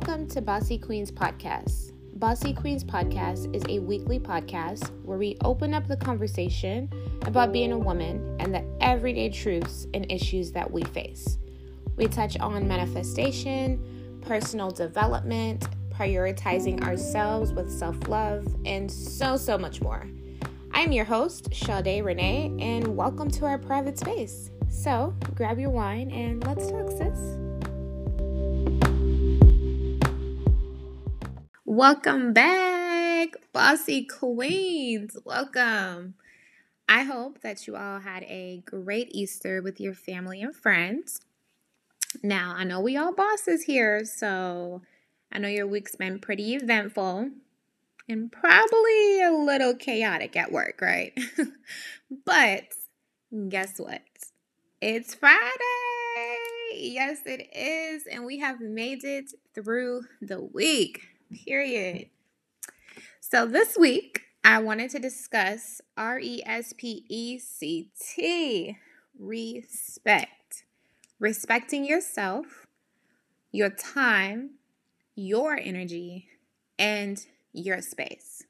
Welcome to Bossy Queens Podcast. Bossy Queens Podcast is a weekly podcast where we open up the conversation about being a woman and the everyday truths and issues that we face. We touch on manifestation, personal development, prioritizing ourselves with self love, and so, so much more. I'm your host, Sade Renee, and welcome to our private space. So grab your wine and let's talk, sis. Welcome back, Bossy Queens. Welcome. I hope that you all had a great Easter with your family and friends. Now, I know we all bosses here, so I know your week's been pretty eventful and probably a little chaotic at work, right? but guess what? It's Friday. Yes, it is. And we have made it through the week. Period. So this week, I wanted to discuss R E S P E C T respect. Respecting yourself, your time, your energy, and your space.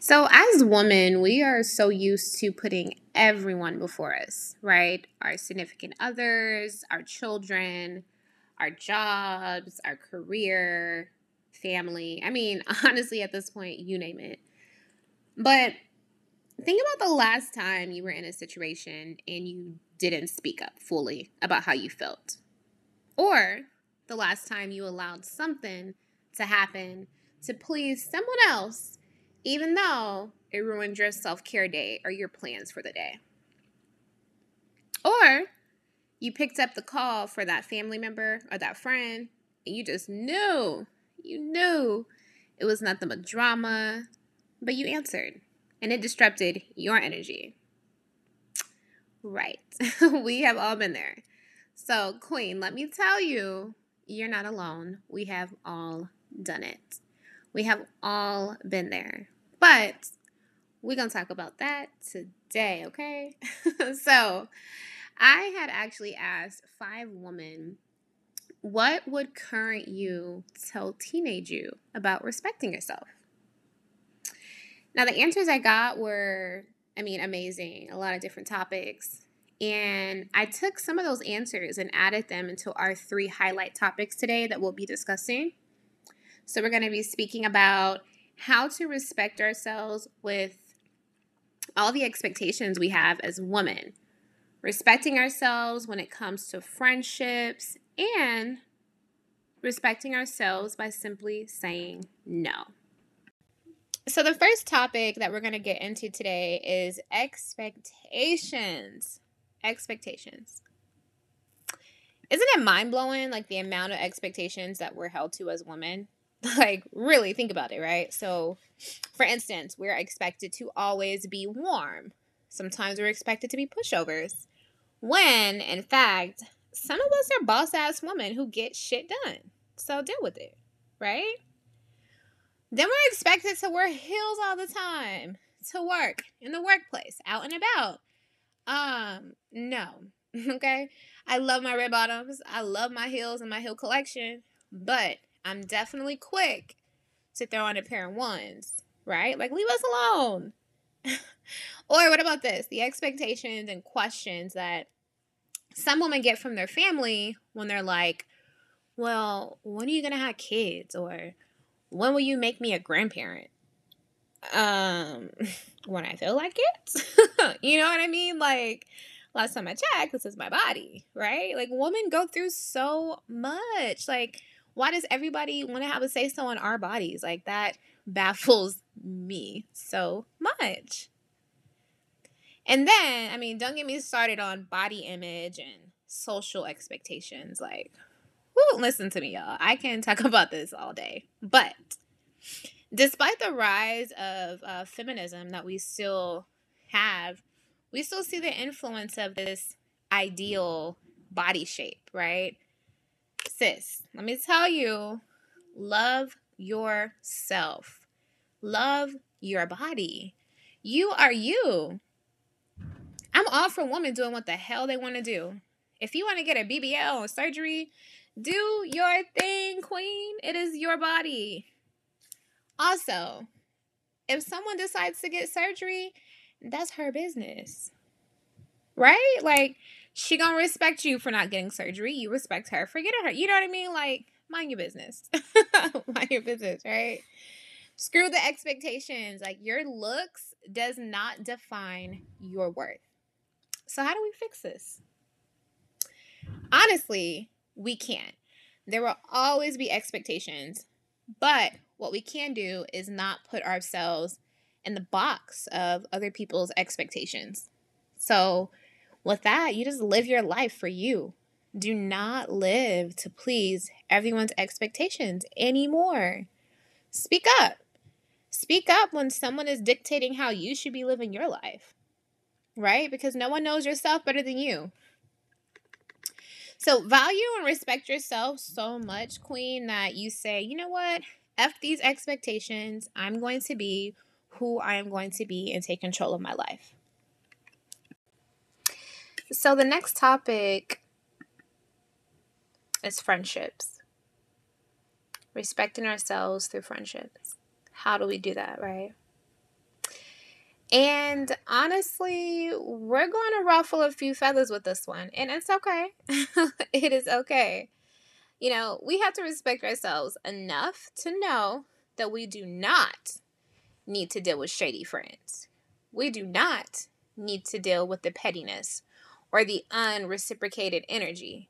So, as women, we are so used to putting everyone before us, right? Our significant others, our children, our jobs, our career, family. I mean, honestly, at this point, you name it. But think about the last time you were in a situation and you didn't speak up fully about how you felt. Or the last time you allowed something to happen to please someone else, even though it ruined your self care day or your plans for the day. Or you picked up the call for that family member or that friend and you just knew you knew it was nothing but drama, but you answered and it disrupted your energy. Right. we have all been there. So, Queen, let me tell you, you're not alone. We have all done it. We have all been there. But we're going to talk about that today, okay? so, I had actually asked five women what would current you tell teenage you about respecting yourself? Now, the answers I got were, I mean, amazing, a lot of different topics. And I took some of those answers and added them into our three highlight topics today that we'll be discussing. So, we're going to be speaking about how to respect ourselves with all the expectations we have as women, respecting ourselves when it comes to friendships and respecting ourselves by simply saying no. So, the first topic that we're going to get into today is expectations. Expectations. Isn't it mind blowing, like the amount of expectations that we're held to as women? Like, really think about it, right? So, for instance, we're expected to always be warm. Sometimes we're expected to be pushovers. When, in fact, some of us are boss ass women who get shit done. So deal with it, right? Then we're expected to wear heels all the time to work in the workplace, out and about. Um, no. okay? I love my red bottoms. I love my heels and my heel collection, but I'm definitely quick to throw on a pair of ones, right? Like leave us alone. or what about this? The expectations and questions that some women get from their family when they're like, well, when are you going to have kids? Or when will you make me a grandparent? Um, when I feel like it. you know what I mean? Like, last time I checked, this is my body, right? Like, women go through so much. Like, why does everybody want to have a say so on our bodies? Like, that baffles me so much. And then, I mean, don't get me started on body image and social expectations. Like, whoo, listen to me, y'all. I can talk about this all day. But despite the rise of uh, feminism that we still have, we still see the influence of this ideal body shape, right? Sis, let me tell you love yourself, love your body. You are you. All for women doing what the hell they want to do. If you want to get a BBL or surgery, Do your thing, queen. It is your body. Also, if someone decides to get surgery, that's her business. Right? Like she going to respect you for not getting surgery. You respect her for getting her. You know what I mean? Like mind your business. mind your business, right? Screw the expectations. Like your looks does not define your worth. So how do we fix this? Honestly, we can't. There will always be expectations, but what we can do is not put ourselves in the box of other people's expectations. So, with that, you just live your life for you. Do not live to please everyone's expectations anymore. Speak up. Speak up when someone is dictating how you should be living your life, right? Because no one knows yourself better than you. So value and respect yourself so much, Queen, that you say, you know what? F these expectations. I'm going to be who I am going to be and take control of my life. So the next topic is friendships. Respecting ourselves through friendships. How do we do that, right? And honestly, we're going to ruffle a few feathers with this one, and it's okay. it is okay. You know, we have to respect ourselves enough to know that we do not need to deal with shady friends. We do not need to deal with the pettiness or the unreciprocated energy.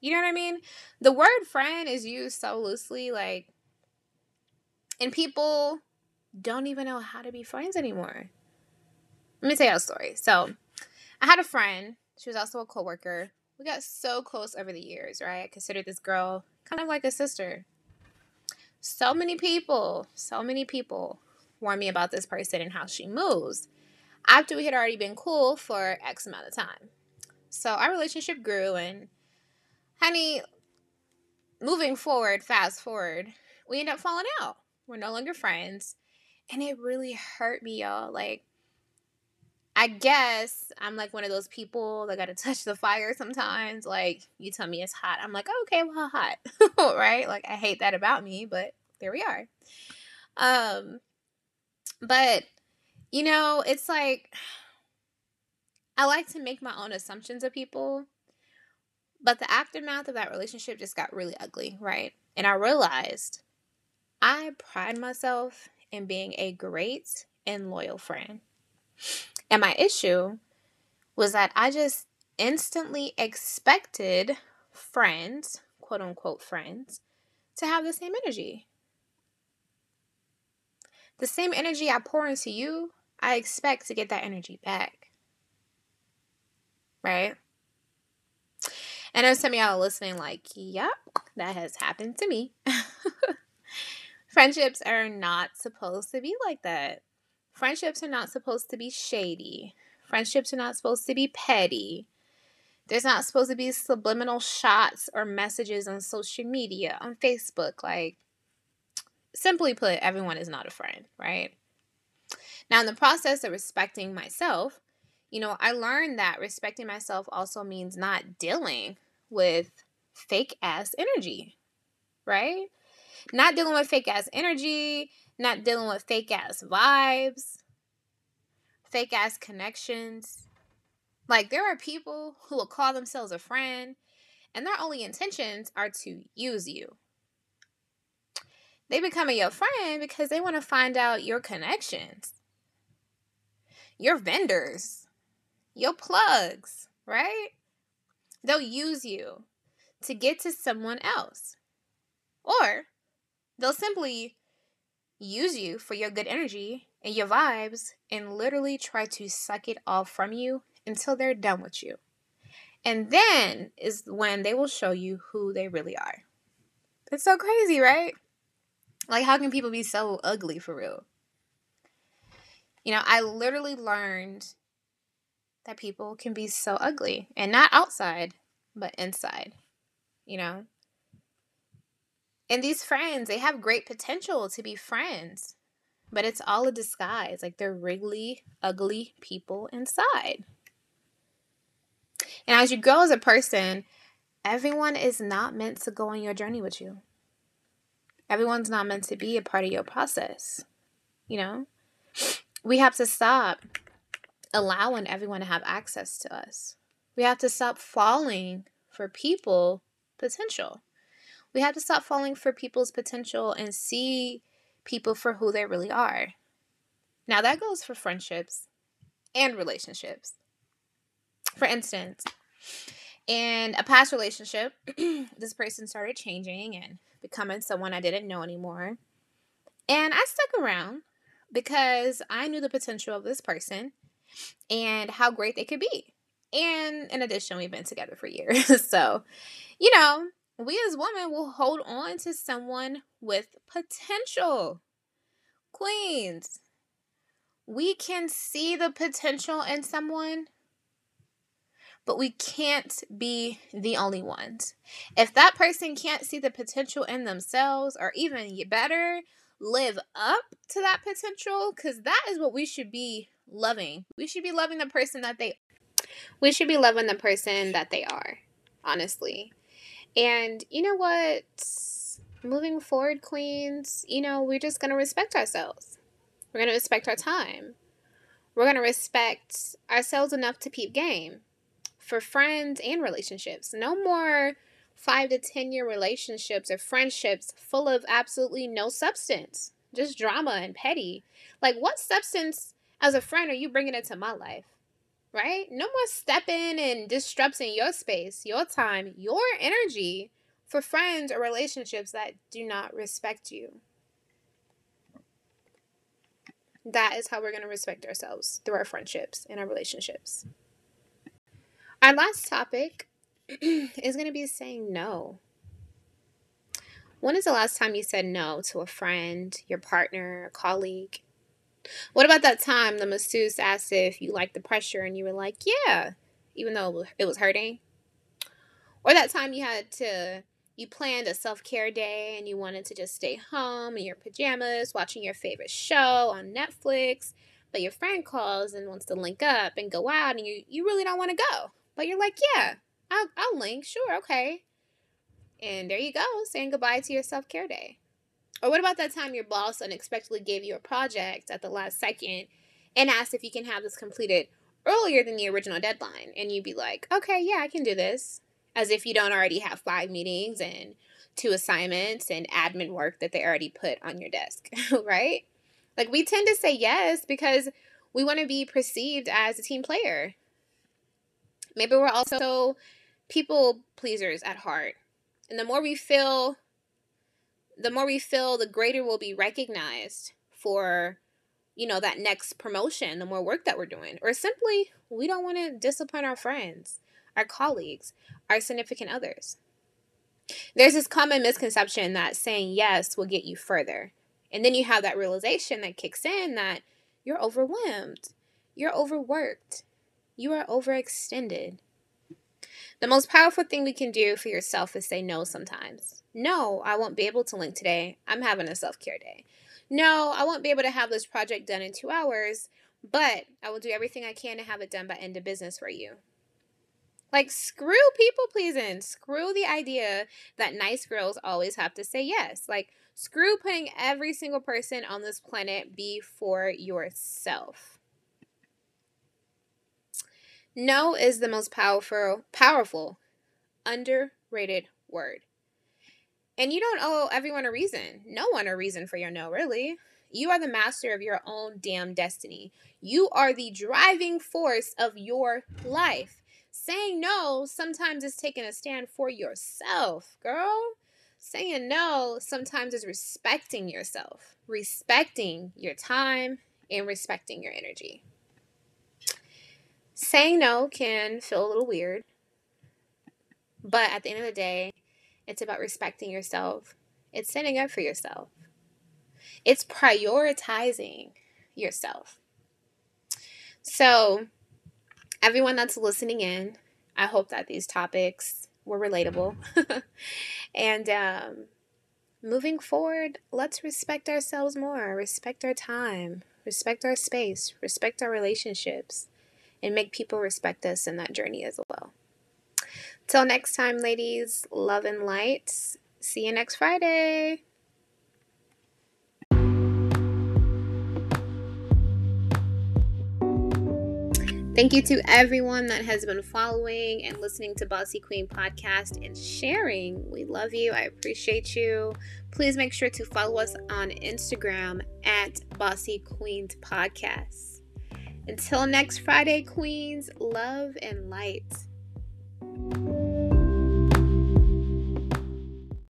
You know what I mean? The word friend is used so loosely, like, and people don't even know how to be friends anymore. Let me tell you a story. So, I had a friend. She was also a coworker. We got so close over the years, right? I considered this girl kind of like a sister. So many people, so many people warned me about this person and how she moves after we had already been cool for X amount of time. So our relationship grew, and honey, moving forward, fast forward, we end up falling out. We're no longer friends. And it really hurt me, y'all. Like, I guess I'm like one of those people that gotta touch the fire sometimes. Like, you tell me it's hot. I'm like, okay, well, hot. right? Like, I hate that about me, but there we are. Um, but, you know, it's like, I like to make my own assumptions of people. But the aftermath of that relationship just got really ugly, right? And I realized I pride myself in being a great and loyal friend. And my issue was that I just instantly expected friends, quote unquote friends, to have the same energy. The same energy I pour into you, I expect to get that energy back. Right? And I know some of y'all are listening, like, yep, that has happened to me. Friendships are not supposed to be like that. Friendships are not supposed to be shady. Friendships are not supposed to be petty. There's not supposed to be subliminal shots or messages on social media, on Facebook. Like, simply put, everyone is not a friend, right? Now, in the process of respecting myself, you know, I learned that respecting myself also means not dealing with fake ass energy, right? Not dealing with fake ass energy, not dealing with fake ass vibes, fake ass connections. Like, there are people who will call themselves a friend, and their only intentions are to use you. They become your friend because they want to find out your connections, your vendors, your plugs, right? They'll use you to get to someone else. Or They'll simply use you for your good energy and your vibes and literally try to suck it all from you until they're done with you. And then is when they will show you who they really are. It's so crazy, right? Like, how can people be so ugly for real? You know, I literally learned that people can be so ugly and not outside, but inside. You know, and these friends, they have great potential to be friends, but it's all a disguise. Like they're really ugly people inside. And as you grow as a person, everyone is not meant to go on your journey with you. Everyone's not meant to be a part of your process. You know? We have to stop allowing everyone to have access to us. We have to stop falling for people potential. We have to stop falling for people's potential and see people for who they really are. Now, that goes for friendships and relationships. For instance, in a past relationship, this person started changing and becoming someone I didn't know anymore. And I stuck around because I knew the potential of this person and how great they could be. And in addition, we've been together for years. so, you know, we as women will hold on to someone with potential. Queens, we can see the potential in someone, but we can't be the only ones. If that person can't see the potential in themselves, or even better, live up to that potential, because that is what we should be loving. We should be loving the person that they we should be loving the person that they are, honestly. And you know what? Moving forward, queens, you know, we're just going to respect ourselves. We're going to respect our time. We're going to respect ourselves enough to keep game for friends and relationships. No more five to 10 year relationships or friendships full of absolutely no substance, just drama and petty. Like, what substance as a friend are you bringing into my life? Right? No more stepping and disrupting your space, your time, your energy for friends or relationships that do not respect you. That is how we're going to respect ourselves through our friendships and our relationships. Our last topic is going to be saying no. When is the last time you said no to a friend, your partner, a colleague? What about that time the masseuse asked if you liked the pressure and you were like, yeah, even though it was hurting? Or that time you had to, you planned a self care day and you wanted to just stay home in your pajamas watching your favorite show on Netflix, but your friend calls and wants to link up and go out and you, you really don't want to go. But you're like, yeah, I'll, I'll link, sure, okay. And there you go, saying goodbye to your self care day. Or what about that time your boss unexpectedly gave you a project at the last second and asked if you can have this completed earlier than the original deadline? And you'd be like, okay, yeah, I can do this. As if you don't already have five meetings and two assignments and admin work that they already put on your desk, right? Like we tend to say yes because we want to be perceived as a team player. Maybe we're also people pleasers at heart. And the more we feel the more we feel, the greater we'll be recognized for, you know, that next promotion, the more work that we're doing. Or simply, we don't want to disappoint our friends, our colleagues, our significant others. There's this common misconception that saying yes will get you further. And then you have that realization that kicks in that you're overwhelmed, you're overworked, you are overextended. The most powerful thing we can do for yourself is say no sometimes. No, I won't be able to link today. I'm having a self care day. No, I won't be able to have this project done in two hours, but I will do everything I can to have it done by end of business for you. Like, screw people pleasing. Screw the idea that nice girls always have to say yes. Like, screw putting every single person on this planet before yourself. No is the most powerful, powerful, underrated word. And you don't owe everyone a reason. No one a reason for your no, really. You are the master of your own damn destiny. You are the driving force of your life. Saying no sometimes is taking a stand for yourself, girl. Saying no sometimes is respecting yourself, respecting your time, and respecting your energy. Saying no can feel a little weird, but at the end of the day, it's about respecting yourself. It's standing up for yourself. It's prioritizing yourself. So, everyone that's listening in, I hope that these topics were relatable. and um, moving forward, let's respect ourselves more, respect our time, respect our space, respect our relationships, and make people respect us in that journey as well. Till next time, ladies, love and light. See you next Friday. Thank you to everyone that has been following and listening to Bossy Queen podcast and sharing. We love you. I appreciate you. Please make sure to follow us on Instagram at Bossy Queens Podcast. Until next Friday, Queens, love and light.